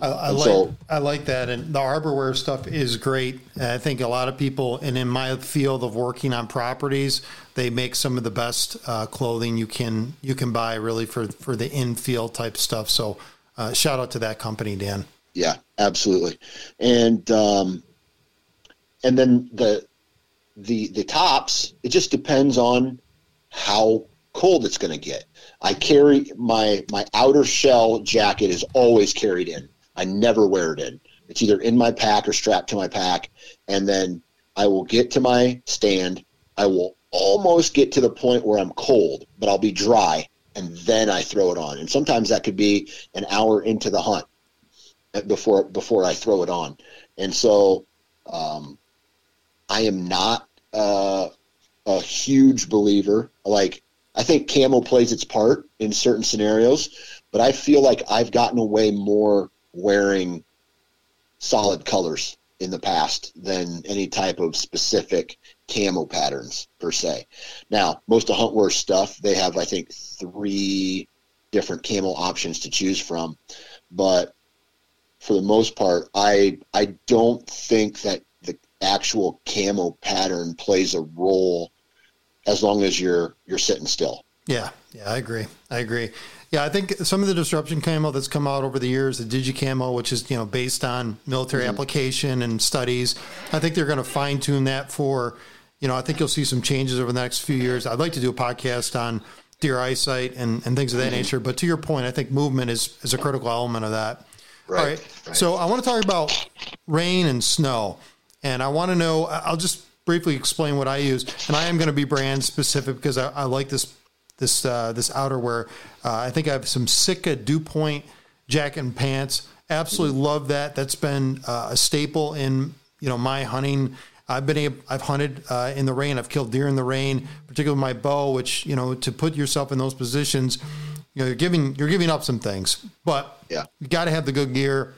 C: I, I like so, I like that, and the arborwear stuff is great. I think a lot of people, and in my field of working on properties, they make some of the best uh, clothing you can you can buy really for for the infield type stuff. So, uh, shout out to that company, Dan.
D: Yeah, absolutely, and um, and then the the the tops. It just depends on how cold it's going to get. I carry my my outer shell jacket is always carried in. I never wear it in. It's either in my pack or strapped to my pack, and then I will get to my stand. I will almost get to the point where I'm cold, but I'll be dry, and then I throw it on. And sometimes that could be an hour into the hunt before before I throw it on. And so, um, I am not uh, a huge believer. Like I think camo plays its part in certain scenarios, but I feel like I've gotten away more wearing solid colors in the past than any type of specific camo patterns per se. Now, most of Huntworth stuff, they have, I think, three different camo options to choose from. But for the most part, I I don't think that the actual camo pattern plays a role as long as you're you're sitting still.
C: Yeah, yeah, I agree. I agree. Yeah, I think some of the disruption camo that's come out over the years, the DigiCamo, which is you know based on military mm-hmm. application and studies, I think they're going to fine tune that for, you know, I think you'll see some changes over the next few years. I'd like to do a podcast on deer eyesight and, and things of that mm-hmm. nature. But to your point, I think movement is is a critical element of that. Right. All right. right. So I want to talk about rain and snow, and I want to know. I'll just briefly explain what I use, and I am going to be brand specific because I, I like this this uh, this outerwear. Uh, I think I have some Sitka Dew Point jacket and pants. Absolutely love that. That's been uh, a staple in you know my hunting. I've been able, I've hunted uh, in the rain. I've killed deer in the rain, particularly my bow. Which you know to put yourself in those positions, you know you're giving you're giving up some things, but
D: yeah,
C: you got to have the good gear.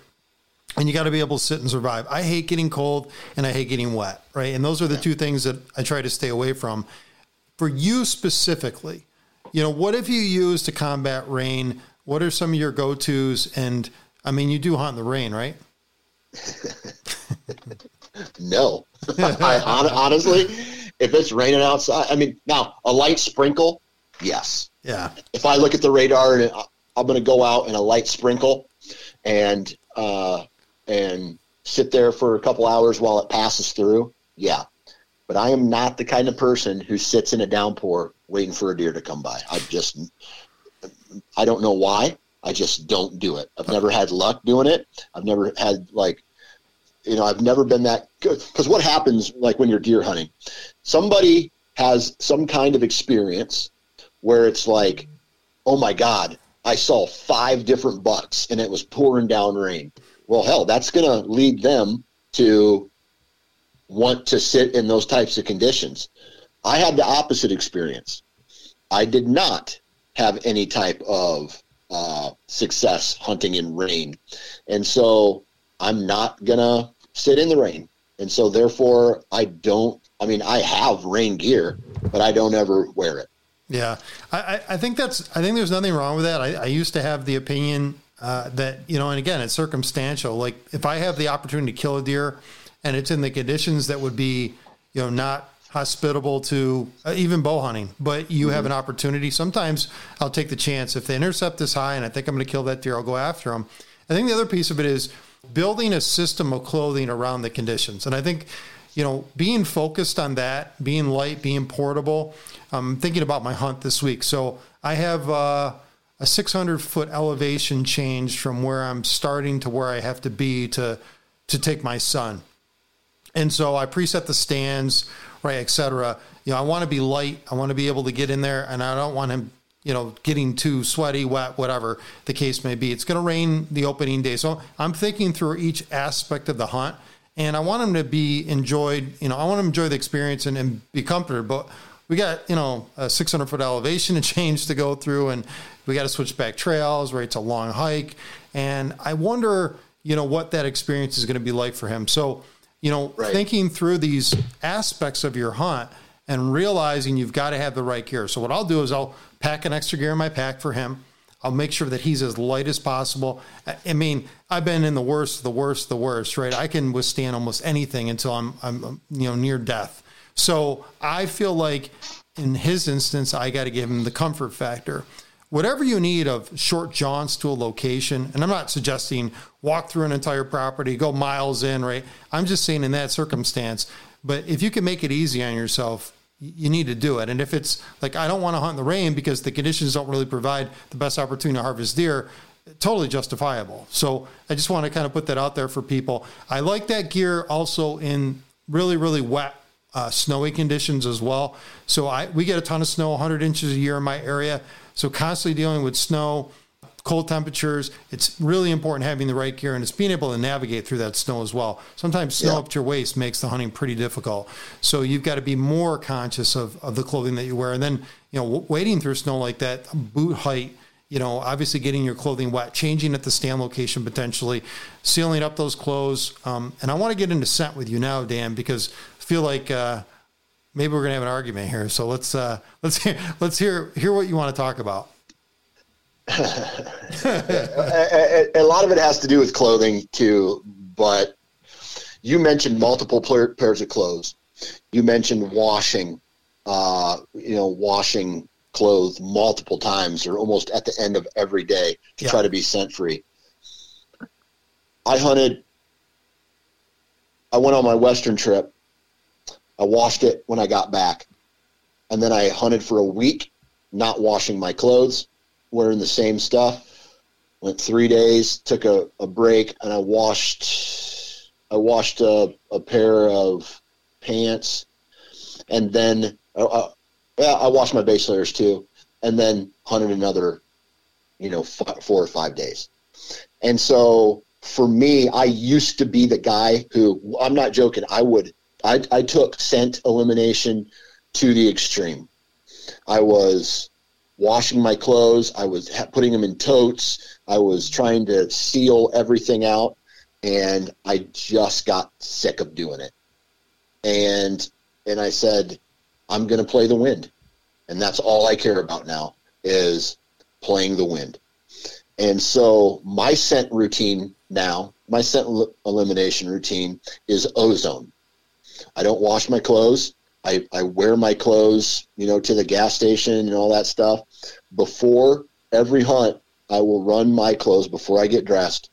C: And you got to be able to sit and survive. I hate getting cold and I hate getting wet, right? And those are the yeah. two things that I try to stay away from. For you specifically, you know, what have you used to combat rain? What are some of your go tos? And I mean, you do hunt in the rain, right?
D: no. I, honestly, if it's raining outside, I mean, now a light sprinkle, yes.
C: Yeah.
D: If I look at the radar and I'm going to go out in a light sprinkle and, uh, and sit there for a couple hours while it passes through, yeah. But I am not the kind of person who sits in a downpour waiting for a deer to come by. I just, I don't know why. I just don't do it. I've never had luck doing it. I've never had like, you know, I've never been that good. Because what happens like when you're deer hunting? Somebody has some kind of experience where it's like, oh my God, I saw five different bucks and it was pouring down rain. Well, hell, that's going to lead them to want to sit in those types of conditions. I had the opposite experience. I did not have any type of uh, success hunting in rain. And so I'm not going to sit in the rain. And so therefore, I don't, I mean, I have rain gear, but I don't ever wear it.
C: Yeah. I, I think that's, I think there's nothing wrong with that. I, I used to have the opinion uh, that, you know, and again, it's circumstantial. Like if I have the opportunity to kill a deer and it's in the conditions that would be, you know, not hospitable to uh, even bow hunting, but you mm-hmm. have an opportunity. Sometimes I'll take the chance if the intercept is high and I think I'm going to kill that deer, I'll go after them. I think the other piece of it is building a system of clothing around the conditions. And I think, you know, being focused on that, being light, being portable. I'm thinking about my hunt this week. So I have uh, a 600 foot elevation change from where I'm starting to where I have to be to to take my son. And so I preset the stands right, et cetera. You know, I want to be light. I want to be able to get in there, and I don't want him, you know, getting too sweaty, wet, whatever the case may be. It's going to rain the opening day, so I'm thinking through each aspect of the hunt, and I want him to be enjoyed. You know, I want him to enjoy the experience and, and be comforted, but. We got you know a 600 foot elevation to change to go through, and we got to switch back trails. Right, it's a long hike, and I wonder you know what that experience is going to be like for him. So you know, right. thinking through these aspects of your hunt and realizing you've got to have the right gear. So what I'll do is I'll pack an extra gear in my pack for him. I'll make sure that he's as light as possible. I- mean, I've been in the worst, the worst, the worst, right? I can withstand almost anything until I'm, I'm, you know, near death. So I feel like in his instance, I got to give him the comfort factor. Whatever you need of short jaunts to a location, and I'm not suggesting walk through an entire property, go miles in, right? I'm just saying in that circumstance. But if you can make it easy on yourself, you need to do it. And if it's like, I don't want to hunt in the rain because the conditions don't really provide the best opportunity to harvest deer, totally justifiable. So I just want to kind of put that out there for people. I like that gear also in really, really wet uh, snowy conditions as well. So I we get a ton of snow, 100 inches a year in my area. So constantly dealing with snow, cold temperatures. It's really important having the right gear and it's being able to navigate through that snow as well. Sometimes snow
D: Yeah.
C: up to your waist makes the hunting pretty difficult. So you've got to be more conscious of, of the clothing that you wear. And then, you know, w- wading through snow like that, boot height, you know, obviously getting your clothing wet, changing at the stand location potentially, sealing up those clothes. Um, and I want to get into scent with you now, Dan, because I feel like uh, maybe we're gonna have an argument here. So let's uh, let's hear let's hear hear what you want to talk about.
D: a, a- a lot of it has to do with clothing too, but you mentioned multiple pair, pairs of clothes. You mentioned washing, uh, you know, washing clothes multiple times or almost at the end of every day to
C: Yeah.
D: try to be scent free. I hunted. I went on my western trip. I washed it when I got back, and then I hunted for a week, not washing my clothes, wearing the same stuff went three days, took a, a break, and I washed I washed a, a pair of pants, and then uh, uh, yeah, I washed my base layers too, and then hunted another, you know, f- four or five days. And so for me, I used to be the guy who I'm not joking. I would I I took scent elimination to the extreme. I was washing my clothes. I was putting them in totes. I was trying to seal everything out, and I just got sick of doing it. And and I said, I'm going to play the wind, and that's all I care about now is playing the wind. And so my scent routine now, my scent el- elimination routine is ozone. I don't wash my clothes. I, I wear my clothes, you know, to the gas station and all that stuff. Before every hunt, I will run my clothes before I get dressed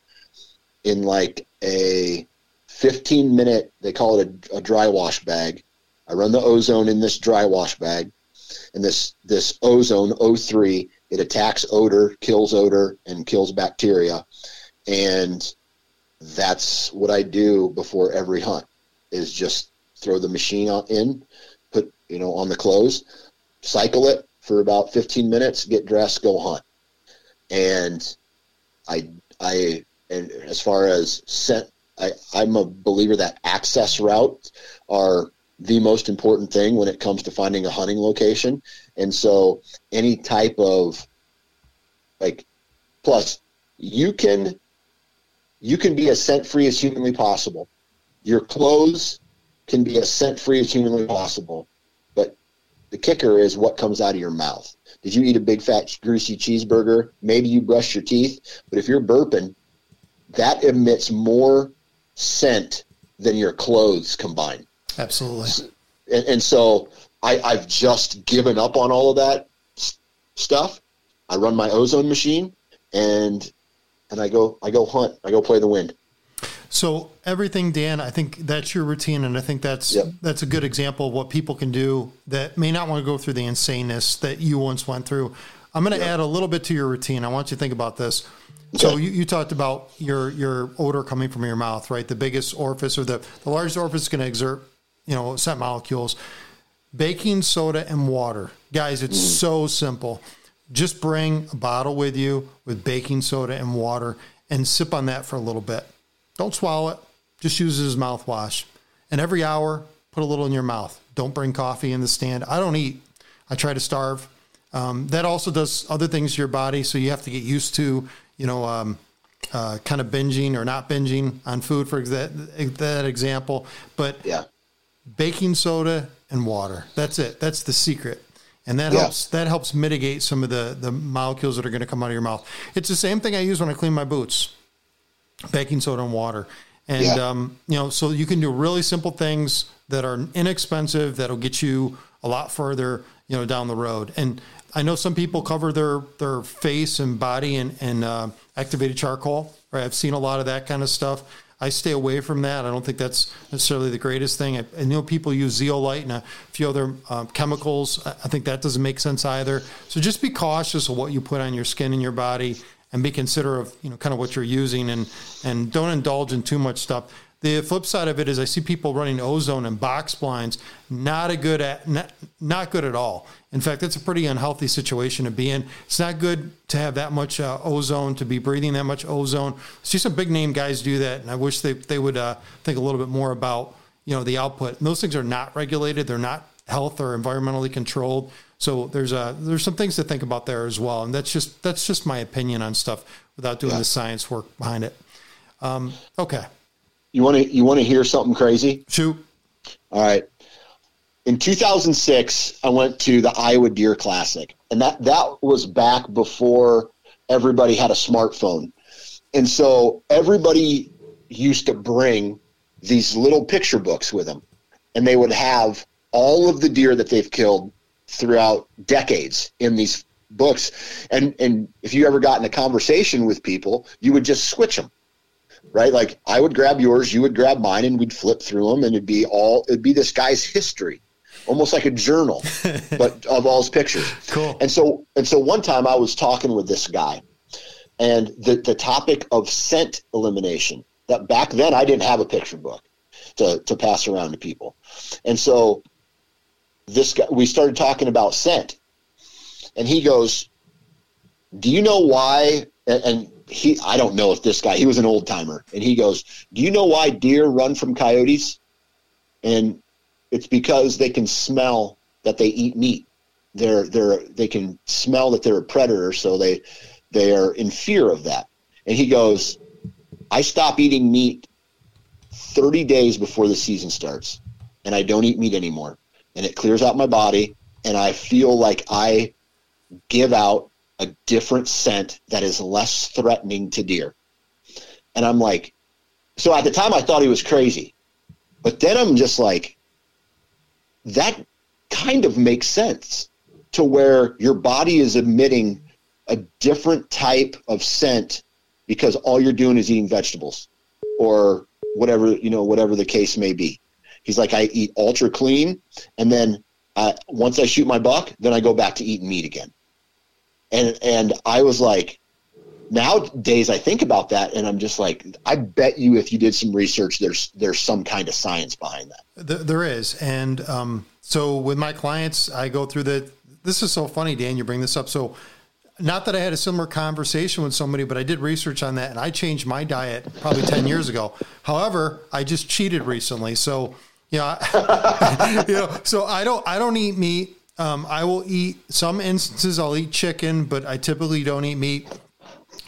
D: in like a 15 minute, they call it a, a dry wash bag. I run the ozone in this dry wash bag. And this, this ozone O3, it attacks odor, kills odor, and kills bacteria. And that's what I do before every hunt is just throw the machine on, in, put, you know, on the clothes, cycle it for about 15 minutes, get dressed, go hunt. And I, I, and as far as scent, I, I'm a believer that access routes are the most important thing when it comes to finding a hunting location. And so any type of like, plus you can, you can be as scent free as humanly possible. Your clothes can be as scent free as humanly possible. But the kicker is what comes out of your mouth. Did you eat a big fat greasy cheeseburger? Maybe you brush your teeth, but if you're burping, that emits more scent than your clothes combined.
C: Absolutely.
D: And, and so I, I've just given up on all of that stuff. I run my ozone machine and and I go I go hunt. I go play the wind.
C: So everything, Dan, I think that's your routine, and I think that's
D: Yep.
C: that's a good example of what people can do that may not want to go through the insaneness that you once went through. I'm going to add a little bit to your routine. I want you to think about this. So you, you talked about your your odor coming from your mouth, right? The biggest orifice or the the largest orifice is going to exert, you know, scent molecules. Baking soda and water, guys. It's mm-hmm. so simple. Just bring a bottle with you with baking soda and water, and sip on that for a little bit. Don't swallow it. Just use it as mouthwash. And every hour, put a little in your mouth. Don't bring coffee in the stand. I don't eat. I try to starve. Um, that also does other things to your body, so you have to get used to, you know, um, uh, kind of binging or not binging on food, for exa- that example. But
D: Yeah.
C: baking soda and water. That's it. That's the secret. and that
D: Yeah.
C: helps that helps mitigate some of the the molecules that are going to come out of your mouth. It's the same thing I use when I clean my boots, baking soda and water, and
D: Yeah.
C: um, you know, so you can do really simple things that are inexpensive that'll get you a lot further, you know, down the road. And I know some people cover their their face and body and in uh, activated charcoal. Right, I've seen a lot of that kind of stuff. I stay away from that. I don't think that's necessarily the greatest thing. I, I know people use zeolite and a few other um, chemicals. I think that doesn't make sense either. So just be cautious of what you put on your skin and your body, and be considerate of you know kind of what you're using, and and don't indulge in too much stuff. The flip side of it is I see people running ozone and box blinds. Not a good at not, not good at all. In fact, it's a pretty unhealthy situation to be in. It's not good to have that much uh, ozone to be breathing that much ozone. I see some big name guys do that, and I wish they they would uh, think a little bit more about you know the output. And those things are not regulated. They're not health or environmentally controlled. So there's a there's some things to think about there as well. And that's just that's just my opinion on stuff without doing
D: Yeah.
C: the science work behind it. Um, okay,
D: You want to you want to hear something crazy?
C: shoot.
D: All right. In 2006, I went to the Iowa Deer Classic, and that that was back before everybody had a smartphone, and so everybody used to bring these little picture books with them, and they would have all of the deer that they've killed throughout decades in these books, and and if you ever got in a conversation with people, you would just switch them right? Like I would grab yours, you would grab mine, and we'd flip through them, and it'd be all it'd be this guy's history, almost like a journal, but of all his pictures.
C: Cool.
D: And so and so one time I was talking with this guy, and the the topic of scent elimination. That back then I didn't have a picture book to to pass around to people, and so this guy we started talking about scent, and he goes, "Do you know why?" And, he I don't know if this guy he was an old timer, and he goes, "Do you know why deer run from coyotes?" And it's because they can smell that they eat meat. They're they're they can smell that they're a predator, so they they are in fear of that. And he goes, "I stop eating meat 30 days before the season starts, and I don't eat meat anymore, and it clears out my body, and I feel like I give out a different scent that is less threatening to deer." And I'm like, so at the time I thought he was crazy, but then I'm just like, that kind of makes sense to where your body is emitting a different type of scent because all you're doing is eating vegetables or whatever you know whatever the case may be he's like i eat ultra clean and then uh, once i shoot my buck then i go back to eating meat again and and i was like nowadays i think about that and i'm just like i bet you if you did some research there's there's some kind of science behind that
C: Th- There is, and um, so with my clients, I go through the. This is so funny, Dan. You bring this up. So, not that I had a similar conversation with somebody, but I did research on that, and I changed my diet probably ten years ago. However, I just cheated recently, so I, you know, so I don't, I don't eat meat. Um, I will eat some instances. I'll eat chicken, but I typically don't eat meat.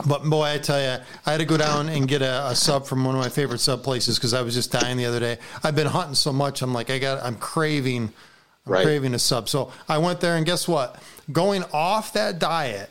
C: But boy, I tell you, I had to go down and get a, a sub from one of my favorite sub places because I was just dying the other day. I've been hunting so much, I'm like, I got, I'm craving, I'm
D: Right.
C: craving a sub. So I went there, and guess what? Going off that diet,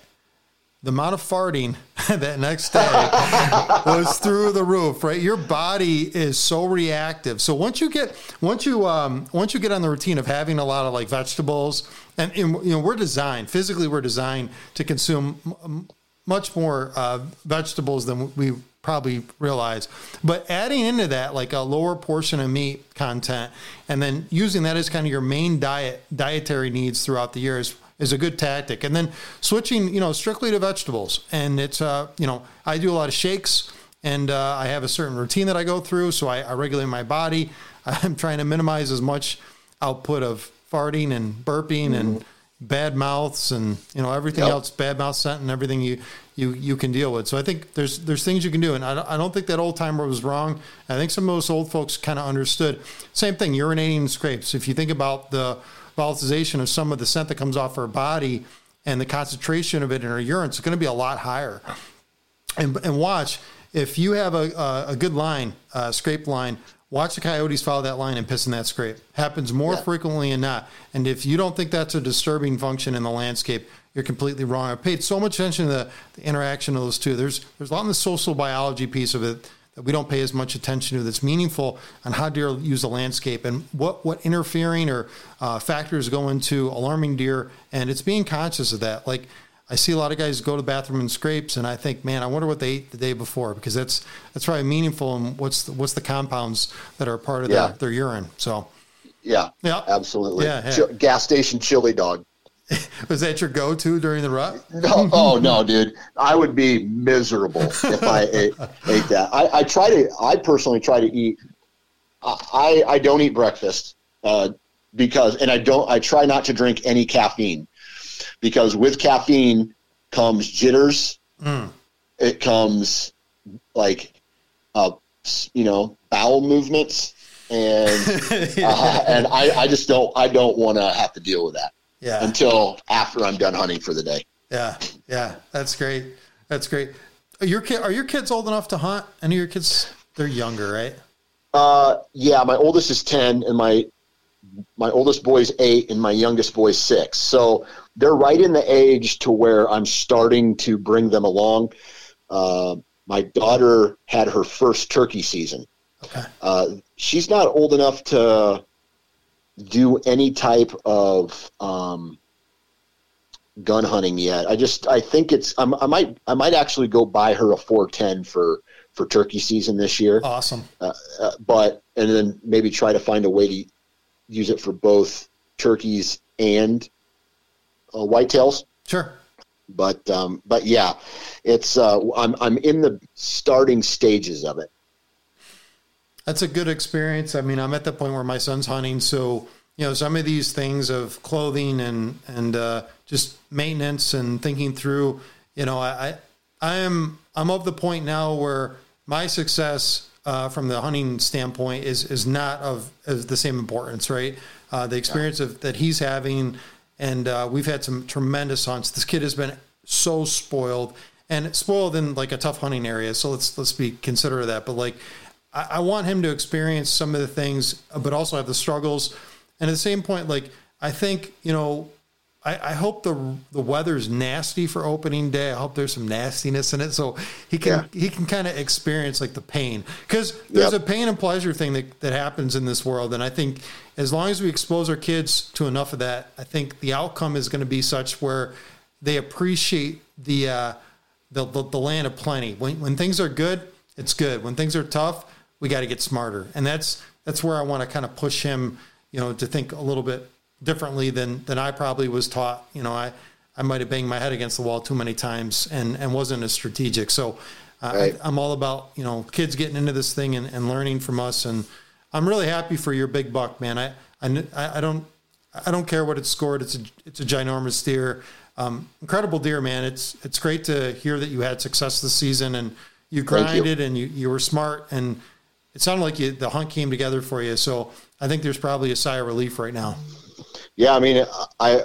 C: the amount of farting that next day was through the roof. Right, your body is so reactive. So once you get, once you, um, once you get on the routine of having a lot of like vegetables, and, and you know, we're designed physically, we're designed to consume m- much more uh, vegetables than we probably realize. But adding into that like a lower portion of meat content, and then using that as kind of your main diet dietary needs throughout the year is, is a good tactic. And then switching, you know, strictly to vegetables. And it's, uh, you know, I do a lot of shakes. And uh, I have a certain routine that I go through, so I, I regulate my body. I'm trying to minimize as much output of farting and burping and bad mouths and you know everything
D: Yep.
C: else bad mouth scent and everything you you you can deal with so i think there's there's things you can do and i don't, I don't think that old timer was wrong i think some of those old folks kind of understood same thing urinating scrapes if you think about the volatilization of some of the scent that comes off our body and the concentration of it in our urine it's going to be a lot higher and, and watch if you have a, a, a good line, uh, scrape line, watch the coyotes follow that line and piss in that scrape. Happens more
D: Yeah.
C: frequently than not. And if you don't think that's a disturbing function in the landscape, you're completely wrong. I paid so much attention to the, the interaction of those two. There's there's a lot in the social biology piece of it that we don't pay as much attention to that's meaningful on how deer use the landscape and what what interfering or uh, factors go into alarming deer. And it's being conscious of that. Like I see a lot of guys go to the bathroom and scrapes, and I think, man, I wonder what they ate the day before because that's that's probably meaningful. And what's the, what's the compounds that are part of
D: Yeah.
C: their, their urine? So,
D: Yeah,
C: Yeah.
D: absolutely.
C: Yeah, yeah.
D: Chi- gas station chili dog.
C: was that your go-to during the rut?
D: No, oh no, dude! I would be miserable if I ate, ate that. I, I try to. I personally try to eat. I I don't eat breakfast uh, because, and I don't. I try not to drink any caffeine because with caffeine comes jitters.
C: Mm.
D: It comes like, uh, you know, bowel movements, and uh, and I, I just don't. I don't want to have to deal with that
C: Yeah,
D: until after I'm done hunting for the day.
C: yeah, yeah. That's great. That's great. Are your kid? Are your kids old enough to hunt? Any of your kids? They're younger, right?
D: Uh, yeah, my oldest is ten, and my my oldest boy is eight, and my youngest boy's six. So they're right in the age to where I'm starting to bring them along. Uh, my daughter had her first turkey season.
C: Okay.
D: Uh, she's not old enough to do any type of um, gun hunting yet. I just I think it's I'm, I might I might actually go buy her a 410 for for turkey season this year
C: Awesome.
D: uh, but and then maybe try to find a way to use it for both turkeys and uh, whitetails.
C: Sure.
D: But um, but yeah, it's uh, I'm I'm in the starting stages of it.
C: That's a good experience. I mean, I'm at the point where my son's hunting, so you know, some of these things of clothing and and uh, just maintenance and thinking through. You know, I I am I'm of the point now where my success uh, from the hunting standpoint is is not of, of the same importance, right? Uh, the experience of that he's having, and uh, we've had some tremendous hunts. This kid has been so spoiled, and spoiled in like a tough hunting area. So let's let's be considerate of that. But like, I, I want him to experience some of the things, but also have the struggles. And at the same point, like I think you know, I, I hope the the weather's nasty for opening day. I hope there's some nastiness in it, so he can he can kind of experience like the pain because there's
D: Yep.
C: a pain and pleasure thing that that happens in this world. And I think as long as we expose our kids to enough of that, I think the outcome is going to be such where they appreciate the uh, the, the the land of plenty. When when things are good, it's good. When things are tough, we got to get smarter. And that's that's where I want to kind of push him, you know, to think a little bit differently than than I probably was taught. You know, I I might have banged my head against the wall too many times and and wasn't as strategic. So uh,
D: Right.
C: I, I'm all about you know kids getting into this thing and, and learning from us. And I'm really happy for your big buck, man. I I, I don't I don't care what it's scored. It's a it's a ginormous deer. Um, incredible deer, man. It's it's great to hear that you had success this season and you
D: Thank you.
C: and you, you were smart and it sounded like you, the hunt came together for you. So I think there's probably a sigh of relief right now.
D: Yeah, I mean, I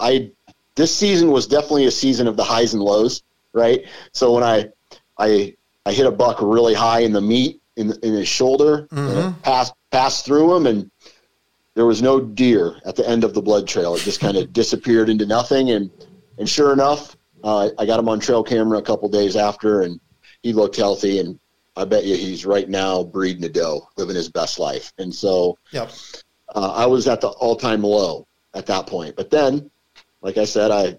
D: I this season was definitely a season of the highs and lows, right? So when I I I hit a buck really high in the meat in in his shoulder, it passed passed through him, and there was no deer at the end of the blood trail. It just kind of disappeared into nothing, and and sure enough, uh, I got him on trail camera a couple days after, and he looked healthy, and I bet you he's right now breeding a doe, living his best life, and so
C: Yep.
D: uh, I was at the all-time low at that point. But then, like I said, I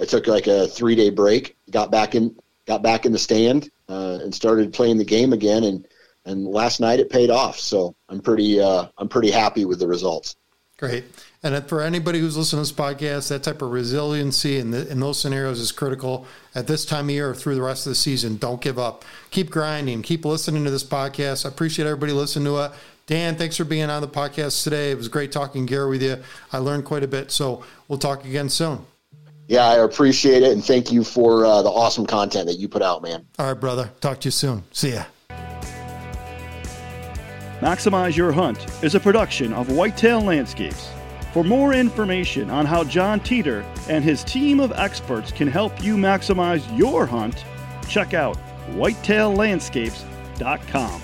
D: I took like a three-day break, got back in, got back in the stand, uh, and started playing the game again. And and last night it paid off. So I'm pretty uh, I'm pretty happy with the results.
C: Great. And for anybody who's listening to this podcast, that type of resiliency in, the, in those scenarios is critical at this time of year or through the rest of the season. Don't give up. Keep grinding. Keep listening to this podcast. I appreciate everybody listening to it. Dan, thanks for being on the podcast today. It was great talking gear with you. I learned quite a bit. So we'll talk again soon.
D: Yeah, I appreciate it, and thank you for uh, the awesome content that you put out, man.
C: All right, brother. Talk to you soon. See ya.
B: Maximize Your Hunt is a production of Whitetail Landscapes. For more information on how Jon Teater and his team of experts can help you maximize your hunt, check out whitetaillandscapes.com.